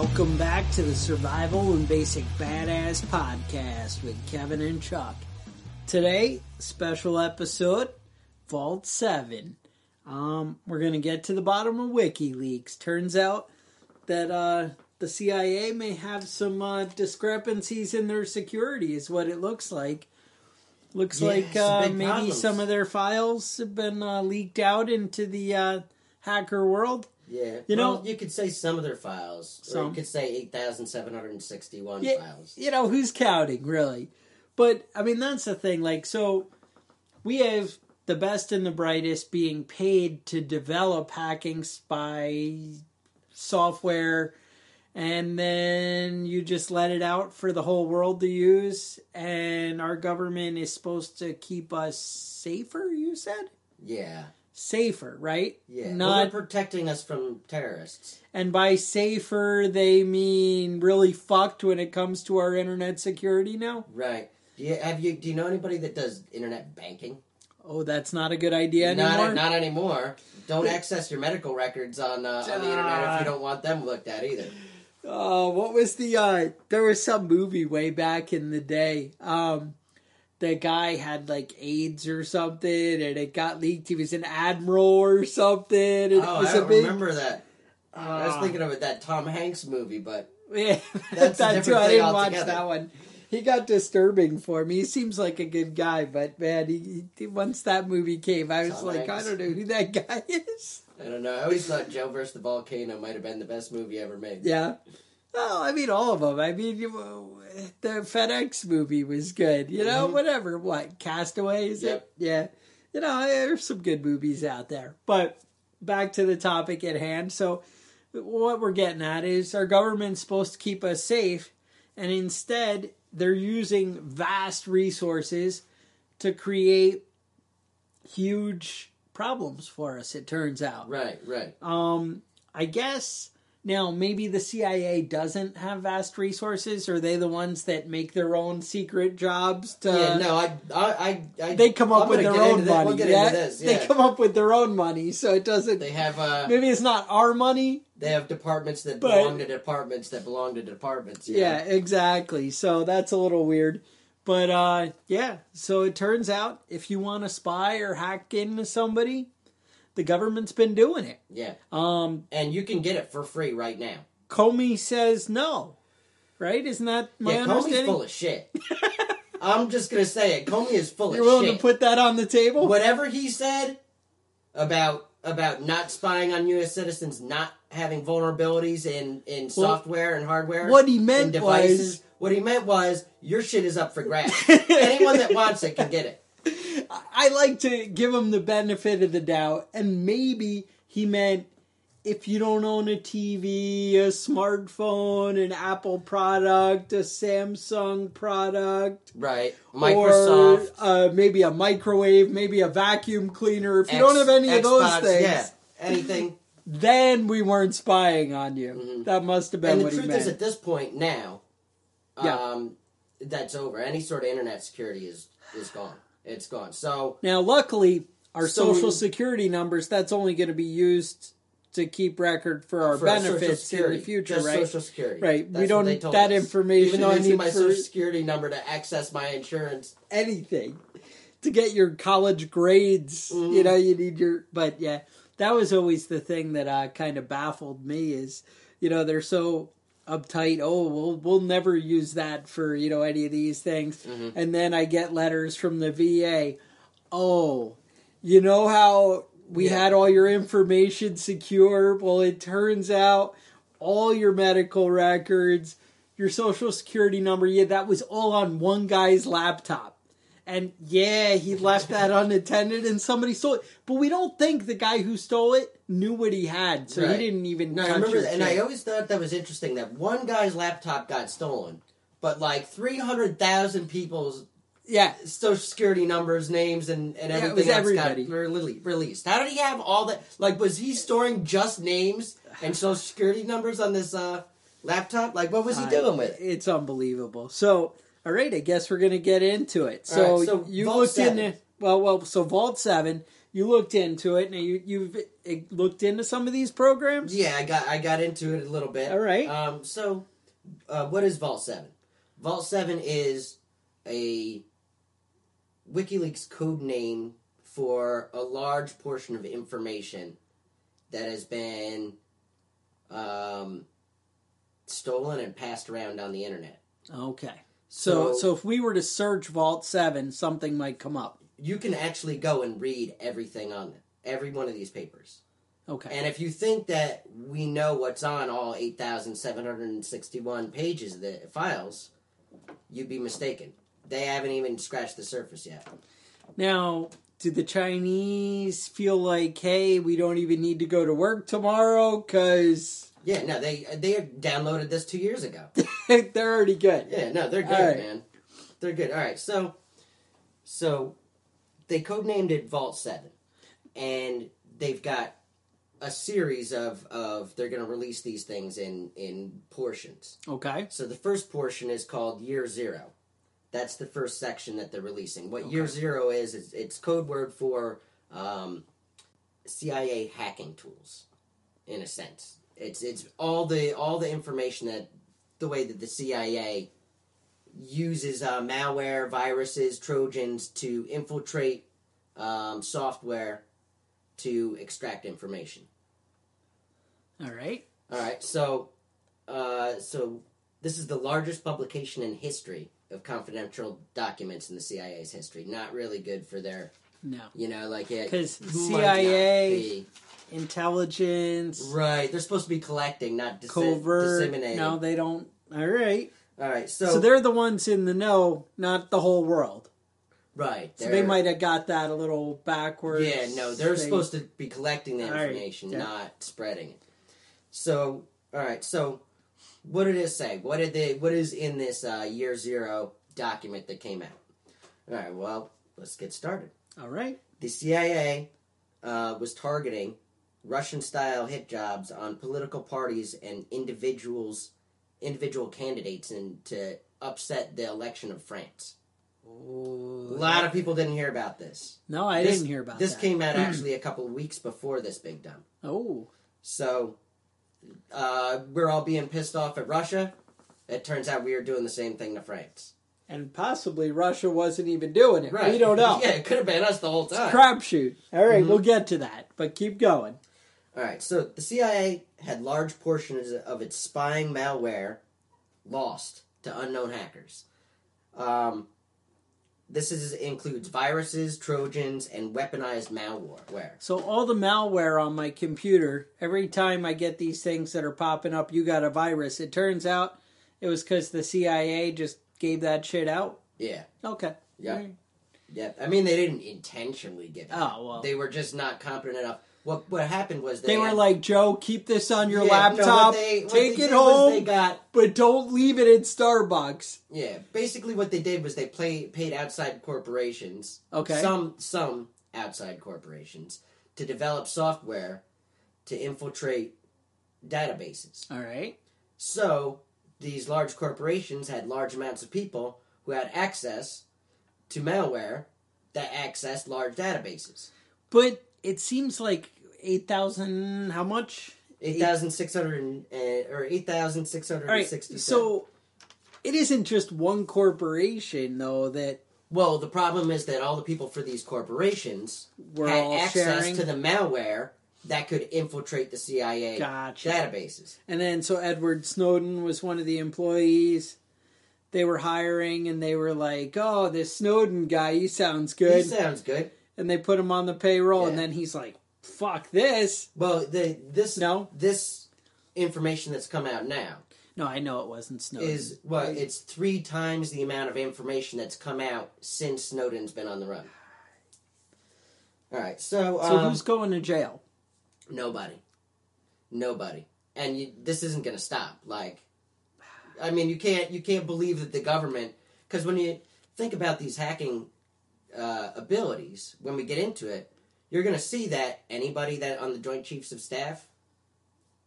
welcome back to the Survival and Basic Badass podcast with Kevin and Chuck. Today, special episode, Vault 7. Um, we're going to get to the bottom of WikiLeaks. Turns out that uh, the CIA may have some uh, discrepancies in their security, is what it looks like. Looks Yeah, like uh, maybe problems. some of their files have been uh, leaked out into the uh, hacker world. Yeah, You well, know- you could say some of their files, Some. you could say eight thousand seven hundred and sixty-one Yeah, files. you know who's counting really but i mean that's the thing like so we have the best and the brightest being paid to develop hacking spy software and then you just let it out for the whole world to use and our government is supposed to keep us safer you said Yeah, safer right yeah. Not they're protecting us from terrorists. and by safer they mean really fucked when it comes to our internet security now Right. Do you have you? Do you know anybody that does internet banking? Oh, that's not a good idea anymore. Not not anymore. Don't access your medical records on uh, on the internet if you don't want them looked at either. Oh, what was the? uh There was some movie way back in the day. Um The guy had like AIDS or something, and it got leaked. He was an admiral or something. And it Oh, was I a don't big. remember that. I was Ah. thinking of it, that Tom Hanks movie, but Yeah, That's a that too. I didn't watch that one. He got disturbing for me. He seems like a good guy, but man, he, he once that movie came, I was Tom like, Hanks. I don't know who that guy is. I don't know. I always thought Joe versus the Volcano might have been the best movie ever made. Yeah. Well, I mean, all of them. I mean, the FedEx movie was good. You know, Mhm. whatever. What Castaway is Yep. it? Yeah. You know, there's some good movies out there. But back to the topic at hand. So, what we're getting at is our government's supposed to keep us safe, and instead they're using vast resources to create huge problems for us. It turns out. Right, right. Um, I guess now maybe the CIA doesn't have vast resources. Are they the ones that make their own secret jobs? To, yeah, no, I, I, I, they come up I'm with their get own into money. We'll yeah? this. They come up with their own money, so it doesn't. They have, uh, maybe it's not our money. they have departments that But- belong to departments that belong to departments. you Yeah, exactly. So that's a little weird. But uh, yeah, so it turns out if you want to spy or hack into somebody, the government's been doing it. yeah. Um, And you can get it for free right now. Comey says no. Right? Isn't that my yeah, Comey's understanding? full of shit. I'm just gonna say it. Comey is full of shit. You're willing to put that on the table? Whatever he said about about not spying on U.S. citizens, not having vulnerabilities in in Well, software and hardware. what he meant and devices. was- what he meant was your shit is up for grabs. Anyone that wants it can get it. I like to give him the benefit of the doubt, and maybe he meant if you don't own a TV, a smartphone, an Apple product, a Samsung product, Right. or Microsoft. uh, maybe a microwave, maybe a vacuum cleaner. If you don't have any of those things, Yeah. Anything. then we weren't spying on you. That must have been and the what he truth meant. is, at this point now, Yeah. um, that's over. Any sort of internet security is is gone. It's gone. So Now, luckily, our So- social security numbers, that's only going to be used to keep record for our for benefits in Security, the future, just right? Social Security, Right. We That's what don't- told that us. information Even though I need my for- Social Security number to access my insurance. Anything to get your college grades, Mm-hmm. you know, you need your. But yeah, that was always the thing that uh, kind of baffled me is, you know, they're so uptight. Oh, we'll we'll never use that for you know any of these things, Mm-hmm. and then I get letters from the VA. Oh, you know how we Yeah. had all your information secure? Well, it turns out all your medical records, your social security number, yeah, that was all on one guy's laptop. And yeah, he left that unattended and somebody stole it. But we don't think the guy who stole it knew what he had. So Right. he didn't even No, I touch remember, that, and. I always thought that was interesting that one guy's laptop got stolen, but like three hundred thousand people's Yeah. social security numbers, names, and, and Yeah, it everything was else everybody. got rele- released. How did he have all that? Like, was he storing just names and social security numbers on this uh, laptop? Like, what was he I- doing with it? It's unbelievable. So, all right, I guess we're gonna get into it. So, right, so you Vault looked 7. into well, well, so Vault Seven, you looked into it. and you you've uh, looked into some of these programs. Yeah, I got I got into it a little bit. All right. Um, so, uh, what is Vault Seven? Vault Seven is a WikiLeaks code name for a large portion of information that has been um, stolen and passed around on the internet. Okay. So, So- so if we were to search Vault Seven, something might come up. You can actually go and read everything on it, every one of these papers. Okay. And if you think that we know what's on all 8,761 pages of the files, you'd be mistaken. They haven't even scratched the surface yet. Now, do the Chinese feel like, hey, we don't even need to go to work tomorrow because Yeah, no, they they have downloaded this two years ago. they're already good? Yeah, no, they're good, right. man. They're good. All right, so so they codenamed it Vault Seven, and they've got a series of of they're going to release these things in in portions. Okay. So the first portion is called Year Zero. That's the first section that they're releasing. What Year Zero is, is it's code word for um, CIA hacking tools, in a sense. It's it's all the all the information that the way that the CIA uses uh, malware, viruses, trojans to infiltrate um, software to extract information. All right. All right, so uh, so this is the largest publication in history of confidential documents in the CIA's history. Not really good for their, No. you know, like yeah, 'Cause who might not CIA Intelligence, right? They're supposed to be collecting, not dis- covert. disseminating. No, they don't. All right. All right, so, So, they're the ones in the know, not the whole world. right. So they might have got that a little backwards. Yeah, no, they're They- supposed to be collecting the right, information, yeah. not spreading it. So, all right, so what did it say? What did they? What is in this uh, year zero document that came out? All right, well, let's get started. All right. The CIA uh, was targeting Russian-style hit jobs on political parties and individuals, individual candidates, and to upset the election of France. A lot of people didn't hear about this. No, I This- didn't hear about this that. came out actually a couple of weeks before this big dump. Oh, So uh, we're all being pissed off at Russia. It turns out we are doing the same thing to France. and possibly Russia wasn't even doing it. We don't know. yeah, it could have been us the whole time. Crapshoot. All right, Mm-hmm. we'll get to that, but keep going. All right, so the CIA had large portions of its spying malware lost to unknown hackers. Um, this is, includes viruses, trojans, and weaponized malware. So all the malware on my computer, every time I get these things that are popping up, you got a virus. It turns out it was because the CIA just gave that shit out. Yeah, Okay. Yeah. Right. Yep. I mean, they didn't intentionally give it. Oh, well. They were just not competent enough. What what happened was They were had- like, Joe, keep this on your Yeah, no, what laptop, they- what take they it home, They got but don't leave it in Starbucks. yeah. Basically, what they did was they play, paid outside corporations. Okay. Some some outside corporations to develop software to infiltrate databases. All right. So these large corporations had large amounts of people who had access to malware that accessed large databases. But it seems like 8,000, how much? Eight thousand six hundred uh, or eight thousand six hundred All right. sixty. So it isn't just one corporation, though, that well, the problem is that all the people for these corporations we're had all access sharing. to the malware that could infiltrate the CIA Gotcha. databases. And then, so Edward Snowden was one of the employees. They were hiring, and they were like, "Oh, this Snowden guy, he sounds good. He sounds good. and they put him on the payroll, and then he's like, "Fuck this!" Well, the this No. this information that's come out now No, I know it wasn't Snowden. is well, it's three times the amount of information that's come out since Snowden's been on the run. All right, so so um, who's going to jail? nobody, nobody, and you, this isn't going to stop. Like, I mean, you can't you can't believe that the government because when you think about these hacking uh, abilities, when we get into it, you're going to see that anybody that on the Joint Chiefs of Staff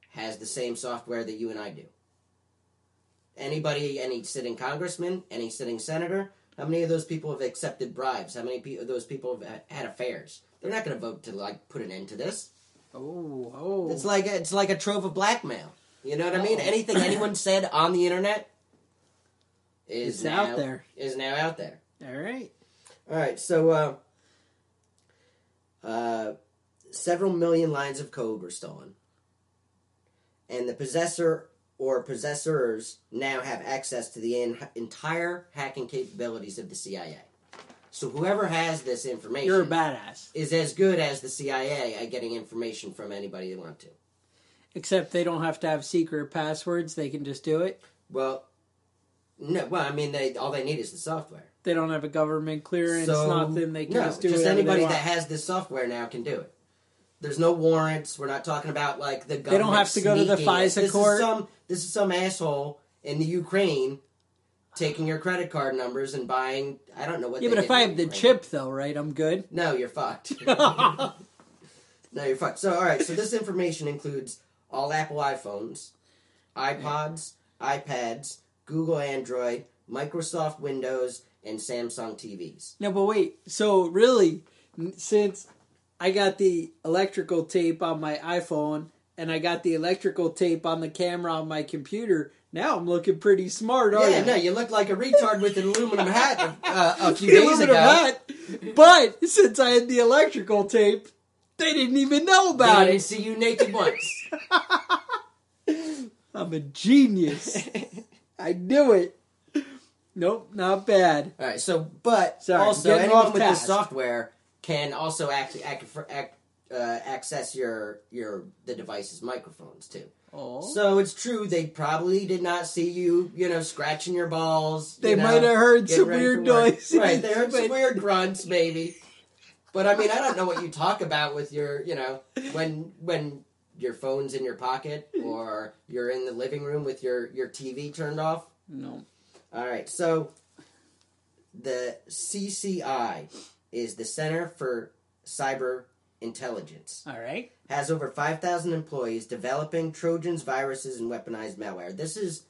has the same software that you and I do. Anybody, any sitting congressman, any sitting senator, how many of those people have accepted bribes? How many pe- of those people have had affairs? They're not going to vote to like put an end to this. Oh, oh, It's like it's like a trove of blackmail. You know what I mean? Oh. Anything anyone said on the internet is It's now, out there. Is now out there. all right. All right, so uh, uh, several million lines of code were stolen, and the possessor or possessors now have access to the en- entire hacking capabilities of the CIA. So whoever has this information You're a badass. is as good as the CIA at getting information from anybody they want to. Except they don't have to have secret passwords; they can just do it. Well, no. Well, I mean, they all they need is the software. They don't have a government clearance, So, nothing. They can no, just do just anybody that has this software now can do it. There's no warrants. We're not talking about like the government. They don't have to go to the. FISA this court. Is some, this is some asshole in the Ukraine taking your credit card numbers and buying. I don't know what. yeah, but if I have the Ukraine. chip, though, right? I'm good. no, you're fucked. no, you're fucked. So, all right. So this information includes all Apple iPhones, iPods, iPads, Google Android, Microsoft Windows, and Samsung TVs. No, but wait. So really, since I got the electrical tape on my iPhone and I got the electrical tape on the camera on my computer, now I'm looking pretty smart, aren't Yeah, I? no, you look like a retard with an aluminum hat uh, a few The days aluminum ago. hat. But since I had the electrical tape, they didn't even know They about didn't it. see you naked once. I'm a genius. I knew it. Nope, not bad. All right, so but Sorry, also getting anyone off with task. this software can also act, act, act, uh, access your your the device's microphones too. Oh. So it's true they probably did not see you, you know, scratching your balls. They you know, might have heard getting some weird noises, Right, they heard some weird grunts, maybe. But I mean, I don't know what you talk about with your, you know, when when your phone's in your pocket or you're in the living room with your your TV turned off. No. All right, so the CCI is the Center for Cyber Intelligence. All right. Has over 5,000 employees developing Trojans, viruses, and weaponized malware. This is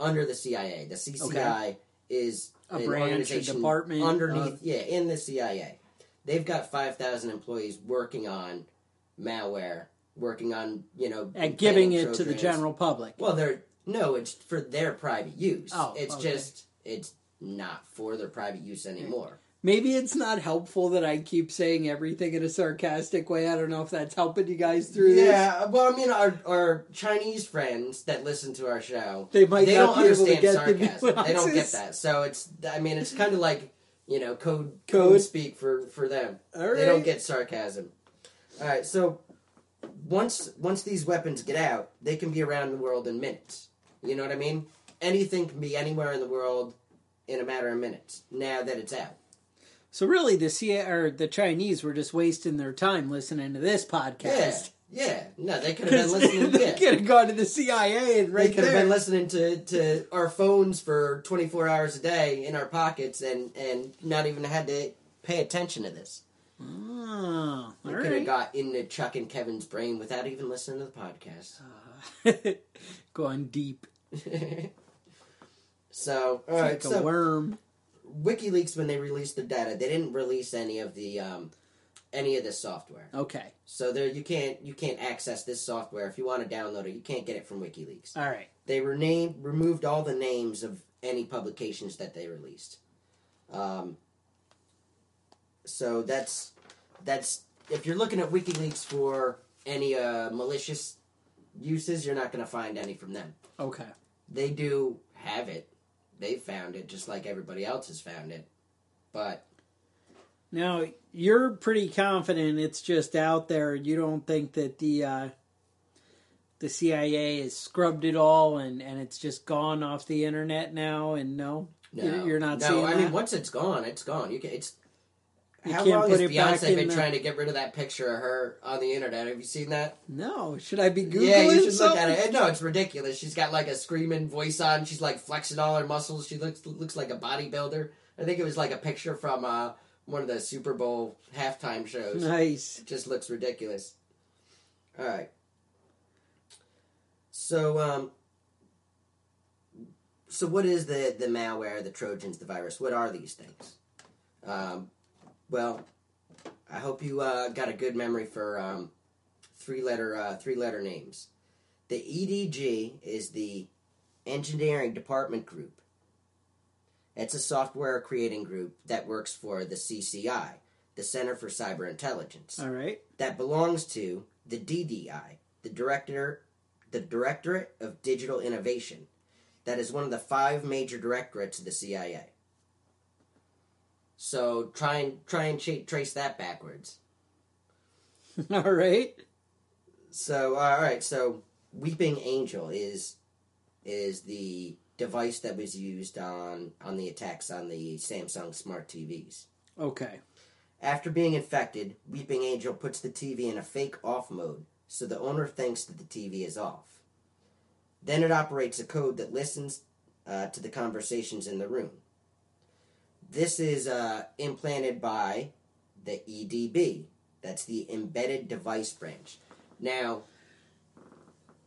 under the CIA. The CCI is A an branch, a department underneath. of- Yeah, in the CIA, they've got 5,000 employees working on malware, working on you know And giving it to the general public. Well, they're no, it's for their private use. Oh, it's okay. just it's not for their private use anymore. Maybe it's not helpful that I keep saying everything in a sarcastic way. I don't know if that's helping you guys through this. Yeah, well, I mean, our our Chinese friends that listen to our show, They might they don't be able to understand get the sarcasm. They don't get that. So it's, I mean, it's kind of like you know code Code. code speak for for them. They don't get sarcasm. All right, so once once these weapons get out, they can be around the world in minutes. You know what I mean? Anything can be anywhere in the world in a matter of minutes. Now that it's out. So really, the C or the Chinese were just wasting their time listening to this podcast. yeah. yeah. No, they could have been listening. they Yeah. could have gone to the CIA and right They could have been listening to, to our phones for 24 hours a day in our pockets and, and not even had to pay attention to this. Ah, oh, We could have right. got into Chuck and Kevin's brain without even listening to the podcast. Uh, Going deep so, all right. like a So, worm. WikiLeaks, when they released the data, they didn't release any of the um, any of this software. Okay. So there, you can't you can't access this software if you want to download it. You can't get it from WikiLeaks. All right. They renamed, removed all the names of any publications that they released. Um, so that's that's if you're looking at WikiLeaks for any uh, malicious uses, you're not going to find any from them. Okay. They do have it. They found it just like everybody else has found it. But Now you're pretty confident it's just out there. You don't think that the uh, the CIA has scrubbed it all and, and it's just gone off the internet now. And no, no, you're, you're not no. I that. mean, once it's gone, it's gone. You can. It's You how can't long put has it back Beyonce been the- trying to get rid of that picture of her on the internet? Have you seen that? no, should I be googling yeah, you should something? look at it. No, it's ridiculous. She's got like a screaming voice on. She's like flexing all her muscles. She looks looks like a bodybuilder. I think it was like a picture from uh, one of the Super Bowl halftime shows. Nice. It just looks ridiculous. All right. So, um, so what is the the malware, the Trojans, the virus? What are these things? Um, well, I hope you uh, got a good memory for um, three letter uh, three letter names. The EDG is the Engineering Department Group. It's a software creating group that works for the CCI, the Center for Cyber Intelligence, All right. that belongs to the DDI, the Director, the Directorate of Digital Innovation, that is one of the five major directorates of the CIA. So try and try and cha- trace that backwards. All right. So all right, so Weeping Angel is is the device that was used on on the attacks on the Samsung smart TVs. Okay. After being infected, Weeping Angel puts the TV in a fake off mode, so the owner thinks that the TV is off. Then it operates a code that listens uh, to the conversations in the room. This is uh, implanted by the EDB. That's the Embedded Device Branch. Now,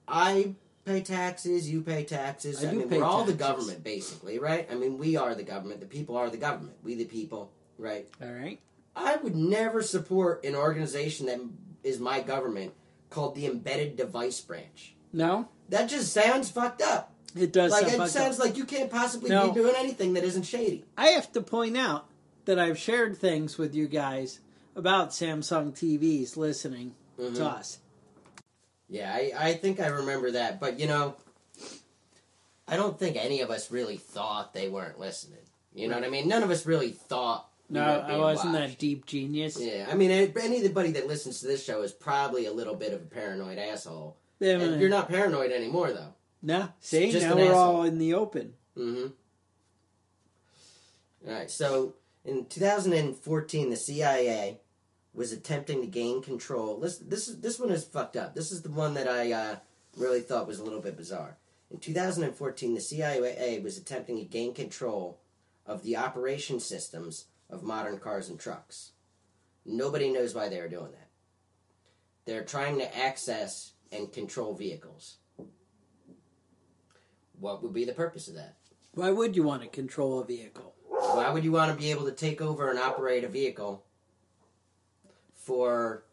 I pay taxes, you pay taxes. I I, mean, we're all the government, basically, right? I mean, we are the government. The people are the government. We the people, right? All right. I would never support an organization that is my government called the Embedded Device Branch. No, That just sounds fucked up. It does. like sound it sounds up. like you can't possibly be doing anything that isn't shady. I have to point out that I've shared things with you guys about Samsung TVs listening Mhm. to us. Yeah, I, I think I remember that, but you know, I don't think any of us really thought they weren't listening. You know what I mean? None of us really thought. No, I wasn't watched. that deep genius. Yeah, I mean, anybody that listens to this show is probably a little bit of a paranoid asshole. Yeah, you're not paranoid anymore, though. No, see, Just now we're asshole. all in the open. Mm-hmm. All right. So in 2014, the CIA was attempting to gain control. This this is this one is fucked up. This is the one that I uh, really thought was a little bit bizarre. In 2014, the CIA was attempting to gain control of the operation systems of modern cars and trucks. Nobody knows why they are doing that. They're trying to access and control vehicles. What would be the purpose of that? Why would you want to control a vehicle? Why would you want to be able to take over and operate a vehicle for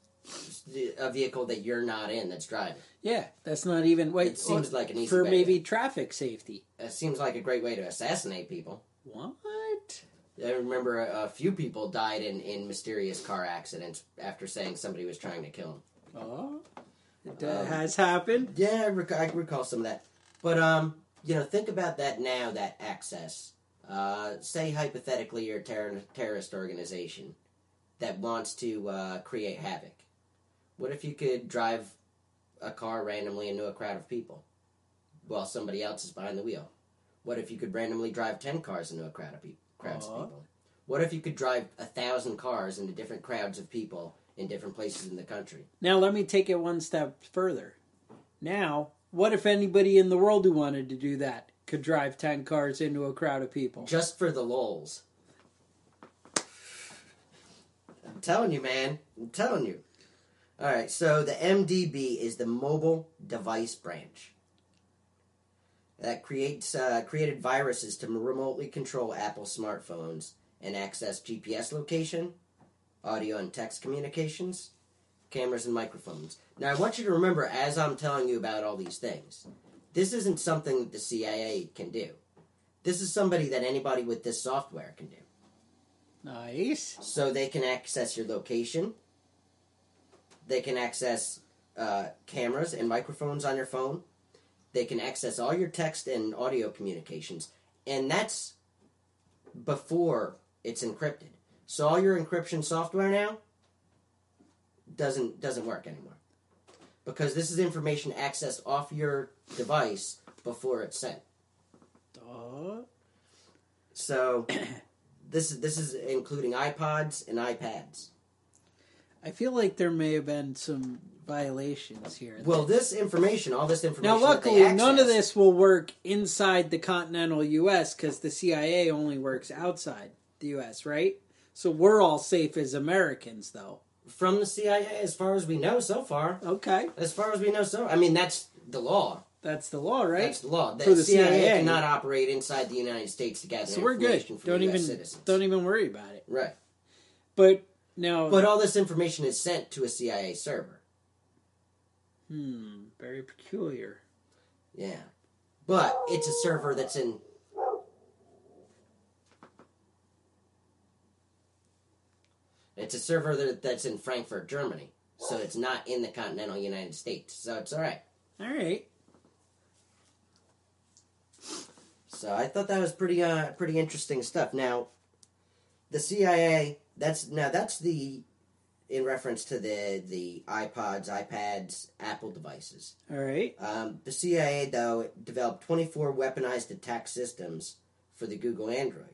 a vehicle that you're not in that's driving? Yeah, that's not even wait. It seems like an easy for way maybe to- traffic safety. It seems like a great way to assassinate people. What? I remember a, a few people died in, in mysterious car accidents after saying somebody was trying to kill them. Oh, it Um, has happened. Yeah, I, rec- I recall some of that. But um, you know, think about that now. That access. Uh, say hypothetically, you're a terror- terrorist organization that wants to uh, create havoc. What if you could drive a car randomly into a crowd of people while somebody else is behind the wheel? What if you could randomly drive ten cars into a crowd of, crowds of people? What if you could drive a thousand cars into different crowds of people in different places in the country? Now let me take it one step further. Now, what if anybody in the world who wanted to do that could drive 10 cars into a crowd of people? Just for the lulls. I'm telling you, man. I'm telling you. All right, so the MDB is the mobile device branch that creates uh, created viruses to remotely control Apple smartphones and access GPS location, audio and text communications, cameras and microphones. Now, I want you to remember as I'm telling you about all these things, this isn't something that the CIA can do. This is somebody that anybody with this software can do. Nice. So they can access your location. They can access uh, cameras and microphones on your phone. They can access all your text and audio communications. And that's before it's encrypted. So all your encryption software now doesn't doesn't work anymore. Because this is information accessed off your device before it's sent. Duh. So this is this is including iPods and iPads. I feel like there may have been some violations here. Well, this information, all this now, information. they luckily, none of this will work inside the continental U.S. because the CIA only works outside the U.S., right? So we're all safe as Americans, though. From the CIA, as far as we know so far. Okay, As far as we know, so I mean that's the law. that's the law, right? That's the law. The, For the CIA, CIA. cannot operate inside the United States to gather so we're good. Don't US even citizens. don't even worry about it. right. But now, But all this information is sent to a CIA server. hmm, very peculiar. Yeah, but it's a server that's in. It's a server that, that's in Frankfurt, Germany. So it's not in the continental United States. So it's all right. All right. So I thought that was pretty uh pretty interesting stuff. Now, the CIA that's now that's the in reference to the the iPods, iPads, Apple devices. All right. Um, the CIA though developed 24 weaponized attack systems for the Google Android.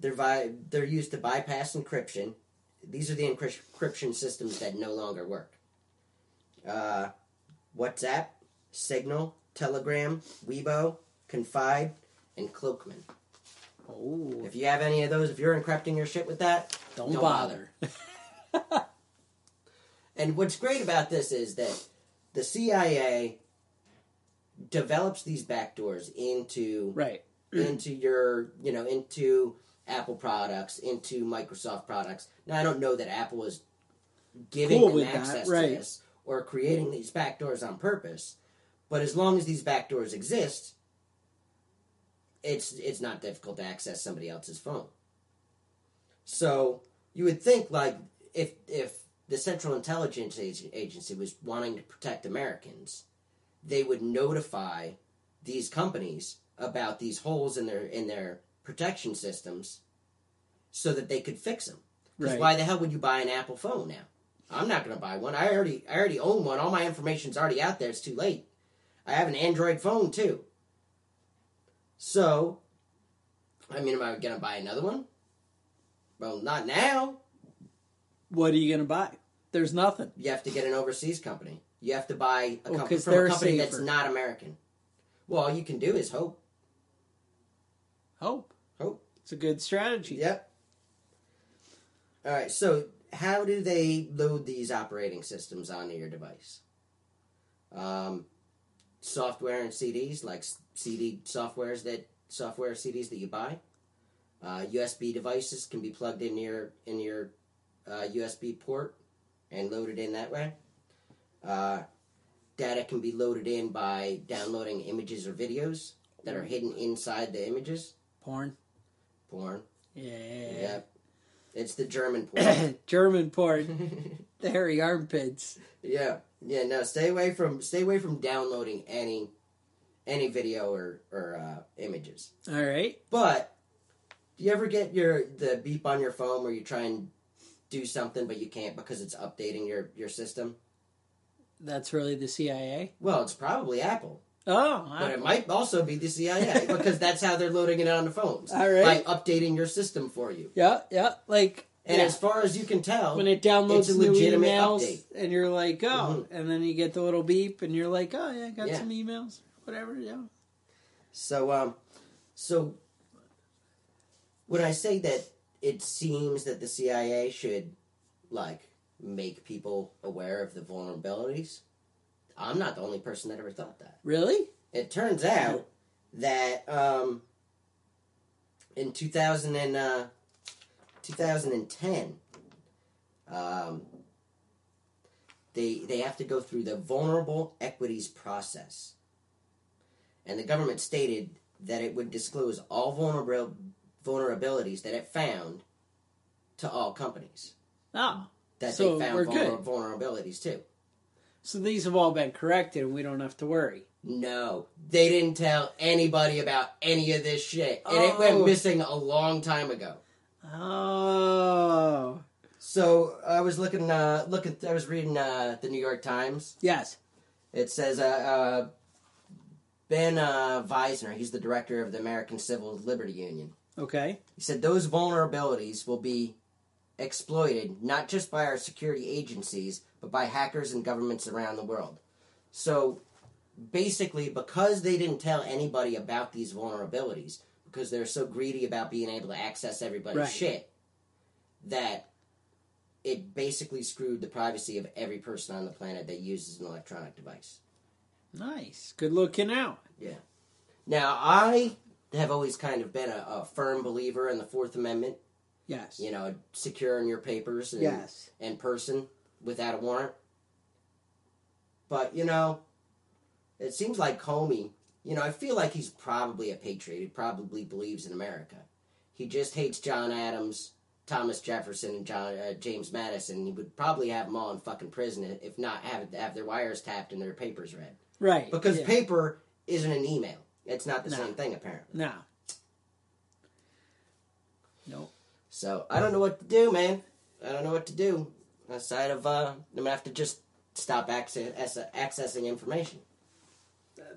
They're vi- they're used to bypass encryption. These are the encryption systems that no longer work. Uh, WhatsApp, Signal, Telegram, Weibo, Confide, and Cloakman. Oh, If you have any of those, if you're encrypting your shit with that, don't, don't bother. And what's great about this is that the CIA develops these backdoors into right. into your you know into Apple products, into Microsoft products. Now I don't know that Apple is giving Cool them with that, access right. to this or creating these backdoors on purpose, but as long as these backdoors exist, it's it's not difficult to access somebody else's phone. So you would think like if if the Central Intelligence Agency was wanting to protect Americans, they would notify these companies about these holes in their in their protection systems so that they could fix them. Because Right. why the hell would you buy an Apple phone now? I'm not going to buy one. I already I already own one. All my information's already out there. It's too late. I have an Android phone too. So, I mean, am I going to buy another one? Well, not now. What are you gonna buy? There's nothing. You have to get an overseas company. You have to buy a Oh, company from a company that's not American. Well, all you can do is hope. Hope. It's a good strategy. Yep. All right. So, how do they load these operating systems onto your device? Um, software and CDs, like CD softwares that software CDs that you buy. Uh, USB devices can be plugged in your in your uh, USB port and loaded in that way. Uh, data can be loaded in by downloading images or videos that are hidden inside the images. Porn. Porn. Yeah. Yep. It's the German porn. German porn. the hairy armpits. yeah. Yeah, no, stay away from stay away from downloading any any video or or uh, images. All right. But do you ever get your the beep on your phone where you try and do something but you can't because it's updating your your system? That's really the CIA. Well, it's probably Apple. Oh, But I- it might also be the CIA because that's how they're loading it on the phones. All right. By updating your system for you. yeah, yeah. Like And yeah. as far as you can tell, when it downloads it's a new legitimate emails, update. and you're like, oh, and then you get the little beep, and you're like, oh yeah, I got Yeah. some emails, whatever. Yeah. So, um, so when I say that it seems that the CIA should like make people aware of the vulnerabilities, I'm not the only person that ever thought that. Really? It turns out that um, in 2000 and, uh, 2010, um, they they have to go through the vulnerable equities process, and the government stated that it would disclose all vulnerable vulnerabilities that it found to all companies Oh, that So they found vulner- vulnerabilities too. So these have all been corrected, and we don't have to worry. No, they didn't tell anybody about any of this shit, and it went Oh. missing a long time ago. Oh, So I was looking, uh, looking. I was reading uh, the New York Times. yes. It says uh, uh, Ben uh, Wizner, he's the director of the American Civil Liberty Union. Okay. He said those vulnerabilities will be exploited not just by our security agencies, but by hackers and governments around the world. So basically, because they didn't tell anybody about these vulnerabilities, because they're so greedy about being able to access everybody's Right. shit, that it basically screwed the privacy of every person on the planet that uses an electronic device. Nice. Good looking out. Yeah. Now, I have always kind of been a, a firm believer in the Fourth Amendment. Yes. You know, securing your papers and, Yes. in person without a warrant. But, you know, it seems like Comey, you know, I feel like he's probably a patriot. He probably believes in America. He just hates John Adams, Thomas Jefferson, and John uh, James Madison. He would probably have them all in fucking prison if not have, have their wires tapped and their papers read. Right. Because yeah. paper isn't an email. It's not the No. same thing, apparently. No. Nope. So I don't know what to do, man. I don't know what to do. Aside of, uh, I'm gonna have to just stop access, accessing information.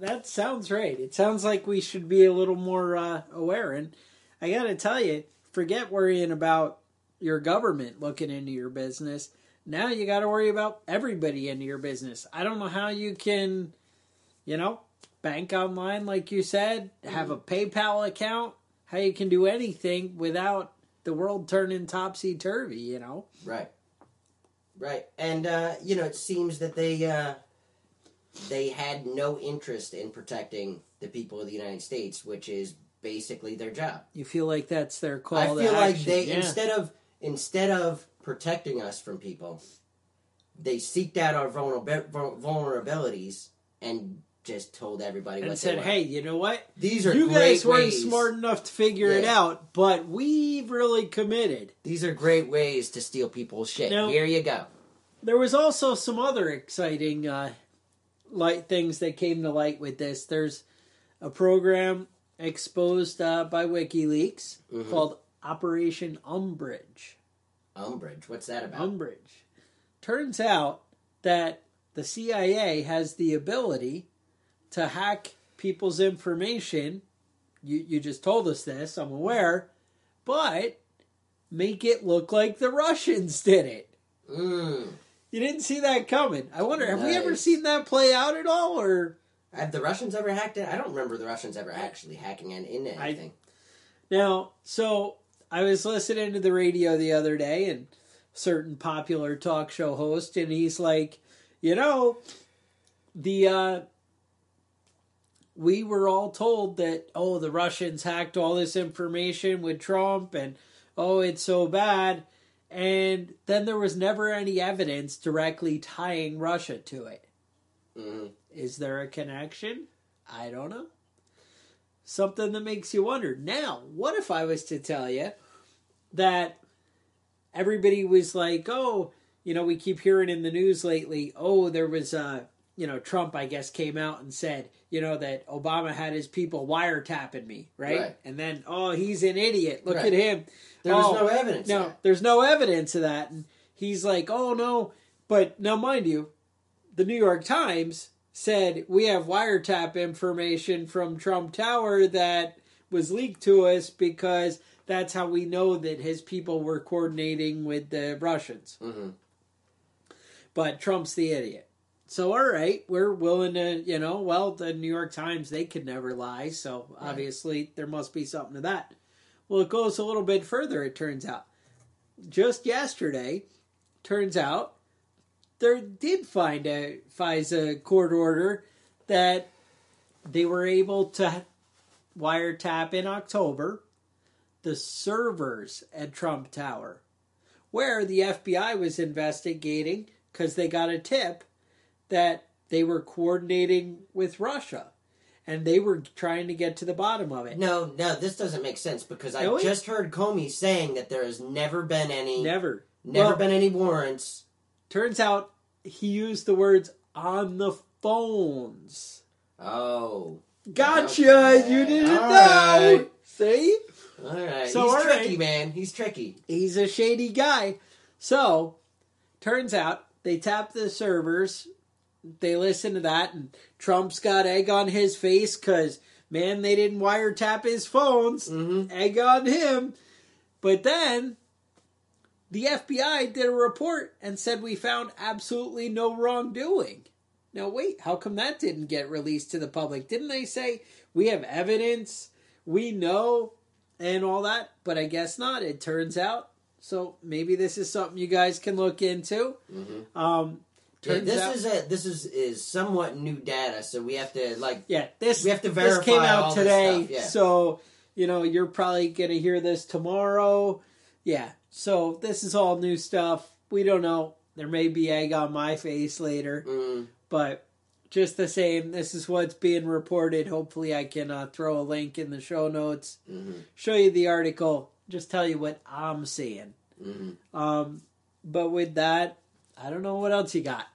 That sounds right. It sounds like we should be a little more uh, aware. And I got to tell you, forget worrying about your government looking into your business. Now you got to worry about everybody into your business. I don't know how you can, you know, bank online like you said, have a PayPal account, how you can do anything without the world turning topsy turvy, you know? Right. Right. And uh, you know, it seems that they uh, they had no interest in protecting the people of the United States, which is basically their job. You feel like that's their call I feel like action. they yeah. instead of instead of protecting us from people, they seeked out our vulnerab- vulnerabilities and just told everybody and what said. "Hey, you know what? These are you great guys weren't ways. smart enough to figure it out, but we've really committed." These are great ways to steal people's shit. Now- Here you go. There was also some other exciting uh, light things that came to light with this. There's a program exposed uh, by WikiLeaks Mhm. called Operation Umbrage. Umbrage. What's that about? Umbrage. Turns out that the CIA has the ability to hack people's information. You you just told us this, I'm aware, but make it look like the Russians did it. Mm. You didn't see that coming. I wonder, have we ever seen that play out at all or Have the Russians ever hacked it? I don't remember the Russians ever actually hacking in, into I- anything. Now, so I was listening to the radio the other day and certain popular talk show host and he's like, you know, the uh we were all told that oh the Russians hacked all this information with Trump and oh it's so bad and then there was never any evidence directly tying Russia to it. hmm Is there a connection? I don't know. Something that makes you wonder. Now, what if I was to tell you that everybody was like, oh, you know, we keep hearing in the news lately, oh, there was, uh, you know, Trump, I guess, came out and said, you know, that Obama had his people wiretapping me, right? Right. And then, oh, he's an idiot. Look Right. at him. There was Oh, no evidence. No, there's no evidence of that. And he's like, oh no. But now, mind you, the New York Times said we have wiretap information from Trump Tower that was leaked to us because that's how we know that his people were coordinating with the Russians. Mhm. But Trump's the idiot. So all right, we're willing to, you know, well, the New York Times they could never lie, so Right. obviously there must be something to that. Well, it goes a little bit further. It turns out, just yesterday, turns out there did find a FISA court order that they were able to wiretap in October the servers at Trump Tower, where the FBI was investigating because they got a tip that they were coordinating with Russia and they were trying to get to the bottom of it. No, no, this doesn't make sense because I just heard Comey saying that there has never been any, never, Never. Well, been any warrants. Turns out he used the words on the phones. Oh, Gotcha! Okay. You didn't All know. right. See? all right. So, He's all tricky, right. man. He's tricky. He's a shady guy. So, turns out they tapped the servers. They listen to that, and Trump's got egg on his face because, man, they didn't wiretap his phones. Mm-hmm. Egg on him. But then the FBI did a report and said we found absolutely no wrongdoing. Now, wait, how come that didn't get released to the public? Didn't they say we have evidence, we know, and all that? But I guess not. It turns out. So maybe this is something you guys can look into. Mm-hmm. Um, Yeah, this out, is a this is is somewhat new data, so we have to like yeah, this we have to this came out today. yeah. So you know you're probably gonna hear this tomorrow. Yeah. So this is all new stuff. We don't know. There may be egg on my face later. mm, but just the same this is what's being reported hopefully i can uh, throw a link in the show notes mhm, show you the article just tell you what i'm seeing mhm. um, but with that i don't know what else you got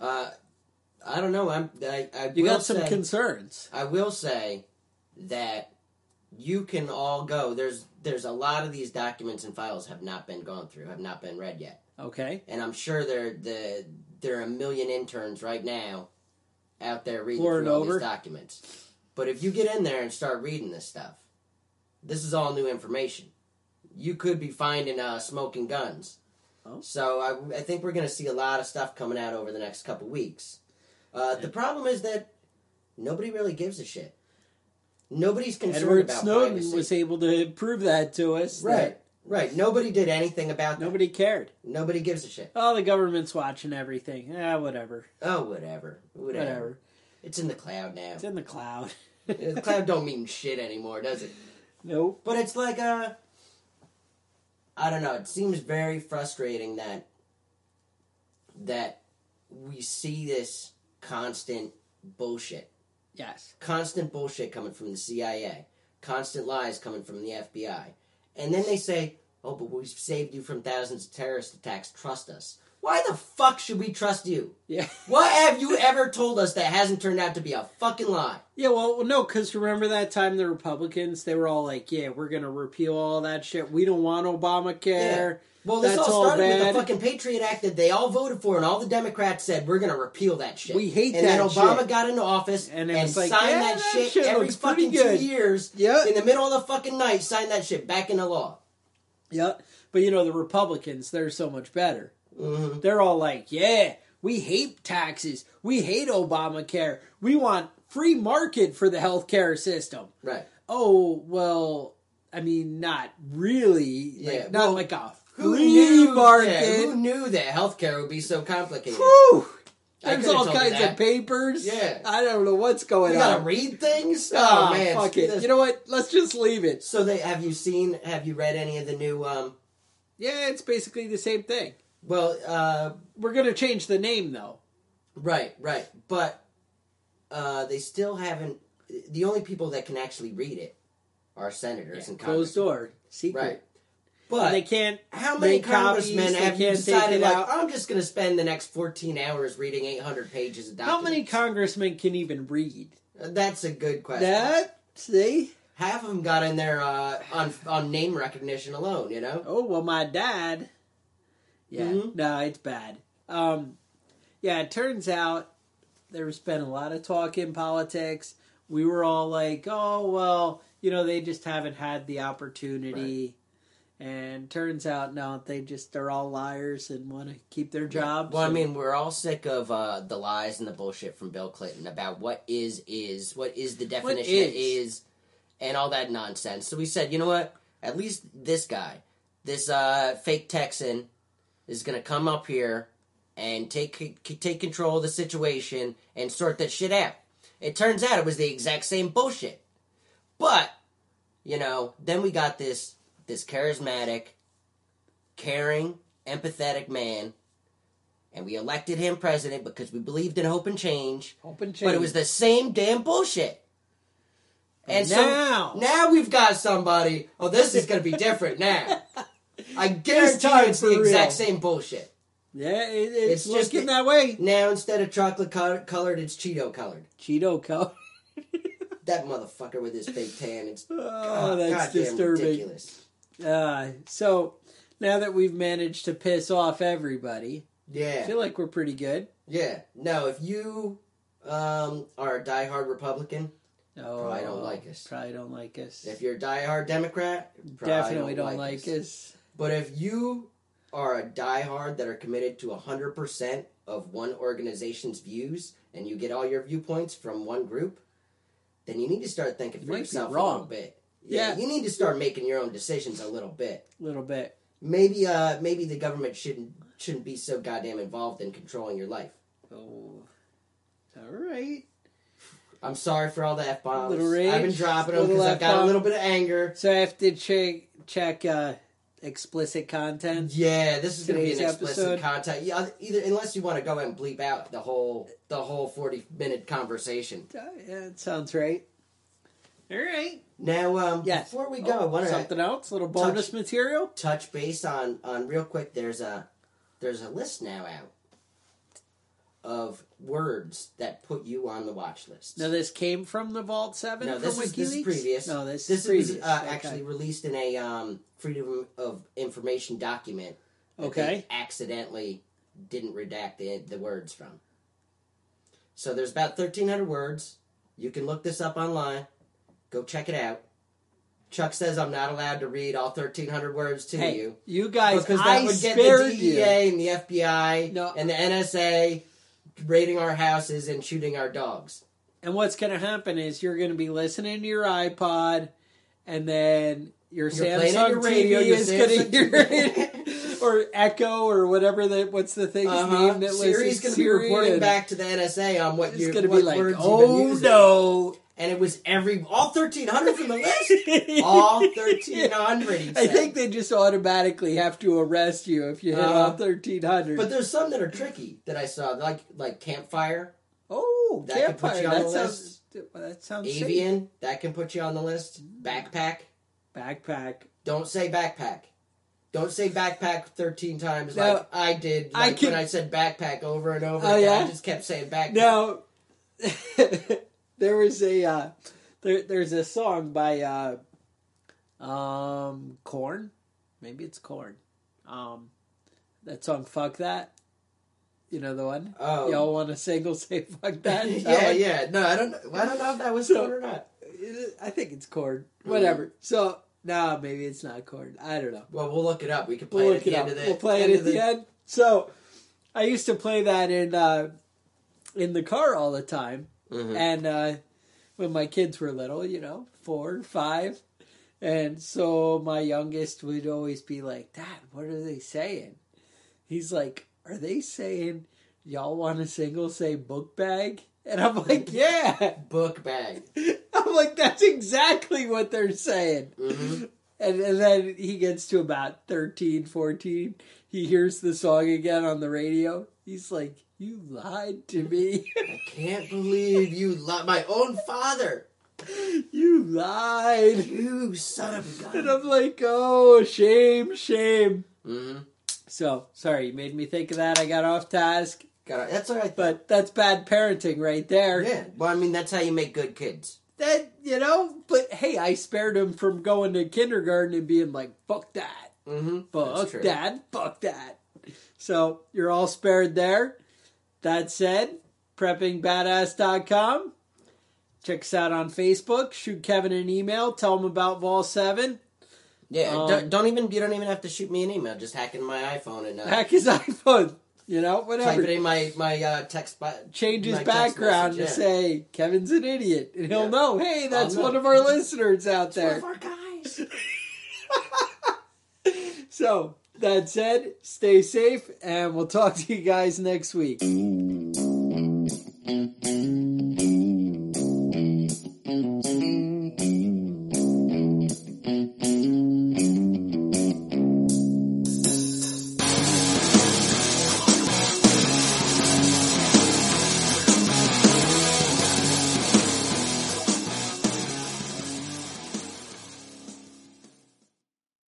Uh, I don't know. I'm I, I you got some say, concerns I will say that you can all go. There's there's a lot of these documents and files have not been gone through, have not been read yet, okay and I'm sure there the there are a million interns right now out there reading Pouring through all over. these documents. But if you get in there and start reading this stuff, this is all new information. You could be finding uh, smoking guns. Oh. So I, I think we're going to see a lot of stuff coming out over the next couple weeks. Uh, The problem is that nobody really gives a shit. Nobody's concerned edward about snowden privacy. was able to prove that to us right, right. Nobody did anything about that. nobody cared Nobody gives a shit. oh the government's watching everything ah whatever Oh, whatever, whatever. whatever It's in the cloud now. it's in the cloud the cloud don't mean shit anymore, does it? nope But it's like uh I don't know, it seems very frustrating that that we see this constant bullshit. yes Constant bullshit coming from the CIA. Constant lies coming from the FBI. And then they say, "Oh, but we've saved you from thousands of terrorist attacks. Trust us." Why the fuck should we trust you? yeah What have you ever told us that hasn't turned out to be a fucking lie? Yeah, well, no, because remember that time the Republicans they were all like, "Yeah, we're gonna repeal all that shit. We don't want Obamacare." Yeah. Well, this That's all all started with the fucking Patriot Act that they all voted for, and all the Democrats said we're going to repeal that shit. We hate and that then Obama shit. got into office And and, like, signed yeah, that, that shit, shit every fucking two years. Yeah. in the middle of the fucking night, signed that shit back into law. Yeah, but you know the Republicans, they're so much better. Hmm They're all like, "Yeah, we hate taxes. We hate Obamacare. We want free market for the healthcare system." Right. Oh well, I mean, not really. Like, Yeah, not well, like a free knew? market. yeah, who knew that healthcare would be so complicated? Whew. There's all kinds of papers. Yeah. I don't know what's going on. You gotta read things. Oh, Oh, man, fuck it. This- You know what? Let's just leave it. So they have you seen? Have you read any of the new? um Yeah, it's basically the same thing. Well, uh We're gonna change the name though. Right, right. But uh, they still haven't. The only people that can actually read it are senators and Closed congressmen. door, secret. Right. But But they can't. how many make copies, congressmen have decided, like, out. I'm just going to spend the next 14 hours reading 800 pages of How many congressmen can even read? Uh, That's a good question. That see? Half of them got in there uh, on on name recognition alone, you know? Oh well, my dad. Yeah, Mhm. no, it's bad. Um, yeah, it turns out there's been a lot of talk in politics. We were all like, "Oh well, you know, they just haven't had the opportunity." And turns out, no, they just they're all liars and want to keep their jobs. Well, I mean, we're all sick of uh, the lies and the bullshit from Bill Clinton about what is is, what is the definition is, and all that nonsense. So we said, you know what? At least this guy, this uh, fake Texan, is going to come up here and take take control of the situation and sort that shit out. It turns out it was the exact same bullshit. But, you know, then we got this this charismatic, caring, empathetic man and we elected him president because we believed in hope and change. open change. But it was the same damn bullshit. And Now- so now we've got somebody. Oh, this is going to be different now. I guarantee it's the exact same bullshit. yeah, it, it's, It's just getting that way. Now instead of chocolate co- colored, it's Cheeto colored. Cheeto color. That motherfucker with his fake tan. It's Oh, God, that's goddamn disturbing. ridiculous. Uh, so now that we've managed to piss off everybody, yeah, I feel like we're pretty good. yeah. No, if you um, are a diehard Republican, Oh, Probably don't like us. Probably don't like us. if you're a diehard Democrat, probably Definitely don't, like us. But if you are a diehard that are committed to 100% of one organization's views and you get all your viewpoints from one group, then you need to start thinking for yourself a little bit. Yeah, Yeah. you need to start making your own decisions a little bit. A little bit. Maybe uh maybe the government shouldn't shouldn't be so goddamn involved in controlling your life. Oh, all right. I'm sorry for all the F bombs. I've been dropping them because I've got a little bit of anger. So I have to check check uh, explicit content. Yeah, this is going to be an explicit episode. content. Yeah, either unless you want to go and bleep out the whole the whole forty minute conversation. Uh, yeah, it sounds right. All right. Now, um, Yes. before we go, I Oh, want to something else. Little bonus touch- material. touch base on on real quick. There's a there's a list now out of words that put you on the watch list. Now this came from the Vault Seven. No, from this is this is previous. No, this, this is previous. was uh, Okay. actually released in a um, Freedom of Information document. Okay. accidentally didn't redact the the words from. So there's about thirteen hundred words. You can look this up online. Go check it out. Chuck says I'm not allowed to read all thirteen hundred words to Hey, you you guys, because that I would get the DEA you. and the FBI No. and the NSA raiding our houses and shooting our dogs. And what's going to happen is you're going to be listening to your iPod, and then your You're Samsung your radio, TV is going to hear it, or Echo, or whatever the what's the thing's Uh-huh. name that Siri's going to be reporting back to the NSA on what It's you going to be like, oh no. And it was every all thirteen hundred from the list. all thirteen hundred. I think they just automatically have to arrest you if you hit Uh-huh. all thirteen hundred. But there's some that are tricky that I saw, like like campfire, oh, that could put campfire! you on That the sounds that sounds safe. avian, that can put you on the list. Backpack, backpack. don't say backpack. Don't say backpack thirteen times No, like I did. I can- when I said backpack over and over Oh, again. yeah? I just kept saying backpack. Now, there was a uh, there, there's a song by uh, um Korn, maybe it's Korn. Um, that song "Fuck That," you know the one. Oh. Y'all want a single say "Fuck That"? Yeah, yeah. No, I don't. know. I don't know if that was So- good or not. I think it's Korn. Whatever. So no, maybe it's not Korn. I don't know. Well, we'll look it up. We can play We'll it the it up. the. We'll play it at the end. So, I used to play that in uh, in the car all the time, Mhm. and uh, when my kids were little, you know, four, five, and so my youngest would always be like, "Dad, what are they saying?" He's like, "Are they saying y'all want a single say book bag?" And I'm like, "Yeah." Book bag. I'm like, "That's exactly what they're saying." hmm And, and then he gets to about 13, 14. He hears the song again on the radio. He's like, You lied to me. I can't believe you lied. My own father. you lied. You son of a And. I'm like, Oh, shame, shame. hmm So, sorry, you made me think of that. I got off task. Got. That's all right. But that's bad parenting right there. Yeah. Well, I mean, that's how you make good kids. That, you know, but hey, I spared him from going to kindergarten and being like, Fuck that. Mm-hmm. Fuck that. Fuck that. So you're all spared there. That said, preppingbadass.com. Check us out on Facebook. Shoot Kevin an email. Tell him about Vault 7. Yeah, Um, don't, don't even you don't even have to shoot me an email. Just hack in my iPhone and uh, Hack his iPhone. You know, whatever. type in my my uh, text. Bi- Change his background message, to say Kevin's an idiot. And he'll Yeah. know, hey, that's one of our listeners out It's one there. of our guys. So, that said, stay safe, and we'll talk to you guys next week.